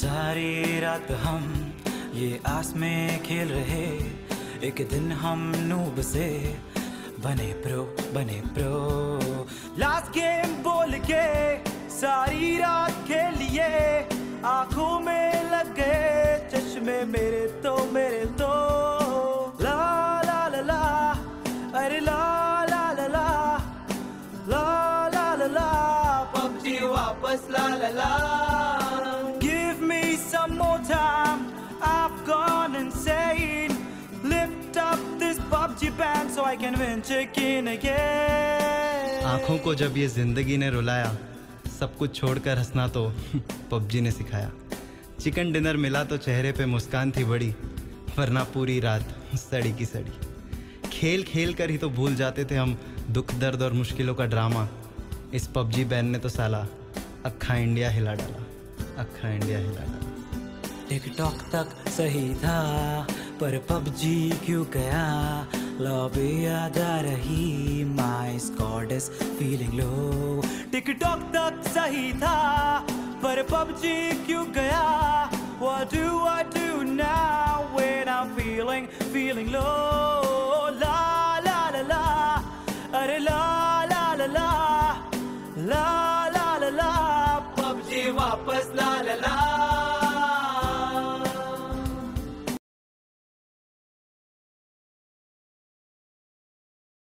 सारी रात हम ये आस में खेल रहे एक दिन हम नूब से बने प्रो बने प्रो लास्ट गेम बोल के सारी रात खेलिए आँखों में लग गए चश्मे मेरे तो मेरे तो ला ला ला ला अरे ला ला ला ला ला ला ला ला पबजी वापस ला ला ला this PUBG band so I can win chicken again. आँखों को जब ये ज़िंदगी ने रुलाया सब कुछ छोड़कर हंसना तो पबजी ने सिखाया। चिकन डिनर मिला तो चेहरे पे मुस्कान थी बड़ी वरना पूरी रात सड़ी की सड़ी। खेल खेल कर ही तो भूल जाते थे हम दुख दर्द और मुश्किलों का ड्रामा। इस पबजी बैन ने तो साला अक्खा इंडिया हिला डाला अक्खा इंडिया हिला डाला। टिकटॉक तक सही था पर पबजी क्यों गया? लॉबी याद आ रही my squad is feeling low TikTok तक सही था पर पबजी क्यों गया What do I do now when I'm feeling feeling low La la la la अरे la la la la La la la la PUBG वापस la la la